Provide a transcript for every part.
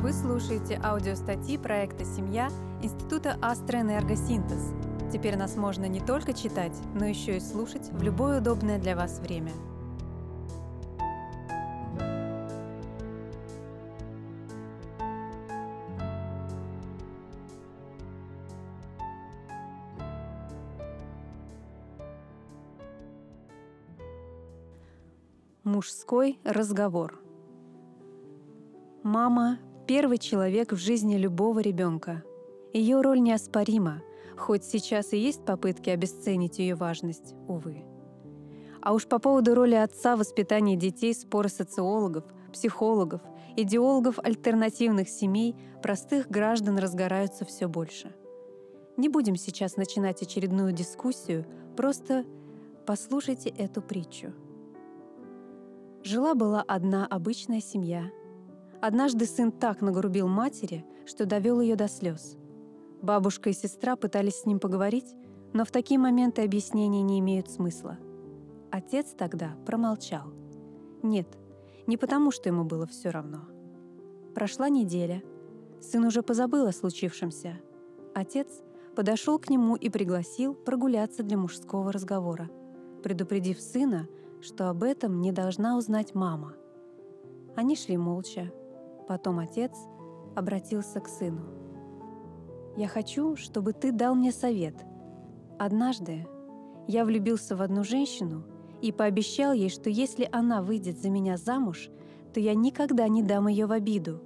Вы слушаете аудиостатьи проекта «Семья» Института Астроэнергосинтез. Теперь нас можно не только читать, но еще и слушать в любое удобное для вас время. Мужской разговор. Мама – первый человек в жизни любого ребенка. Ее роль неоспорима, хоть сейчас и есть попытки обесценить ее важность, увы. А уж по поводу роли отца в воспитании детей споры социологов, психологов, идеологов альтернативных семей, простых граждан разгораются все больше. Не будем сейчас начинать очередную дискуссию, просто послушайте эту притчу – Жила-была одна обычная семья. Однажды сын так нагрубил матери, что довел ее до слез. Бабушка и сестра пытались с ним поговорить, но в такие моменты объяснения не имеют смысла. Отец тогда промолчал. Нет, не потому, что ему было все равно. Прошла неделя. Сын уже позабыл о случившемся. Отец подошел к нему и пригласил прогуляться для мужского разговора, предупредив сына, что об этом не должна узнать мама. Они шли молча. Потом отец обратился к сыну. «Я хочу, чтобы ты дал мне совет. Однажды я влюбился в одну женщину и пообещал ей, что если она выйдет за меня замуж, то я никогда не дам ее в обиду.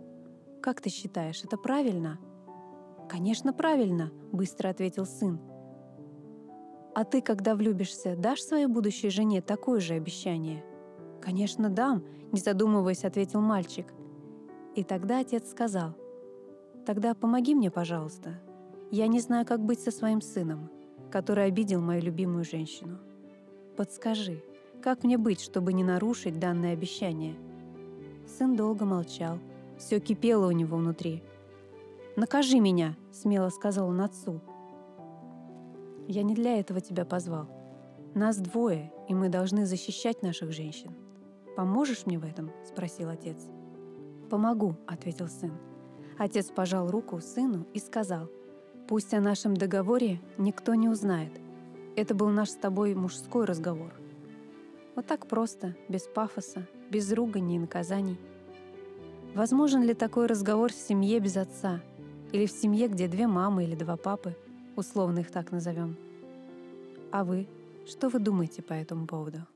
Как ты считаешь, это правильно?» «Конечно, правильно», — быстро ответил сын. А ты, когда влюбишься, дашь своей будущей жене такое же обещание? Конечно, дам, не задумываясь, ответил мальчик. И тогда отец сказал, тогда помоги мне, пожалуйста. Я не знаю, как быть со своим сыном, который обидел мою любимую женщину. Подскажи, как мне быть, чтобы не нарушить данное обещание? Сын долго молчал, все кипело у него внутри. «Накажи меня!» — смело сказал он отцу — я не для этого тебя позвал. Нас двое, и мы должны защищать наших женщин. Поможешь мне в этом?» — спросил отец. «Помогу», — ответил сын. Отец пожал руку сыну и сказал, «Пусть о нашем договоре никто не узнает. Это был наш с тобой мужской разговор. Вот так просто, без пафоса, без руганий и наказаний. Возможен ли такой разговор в семье без отца? Или в семье, где две мамы или два папы — условно их так назовем. А вы, что вы думаете по этому поводу?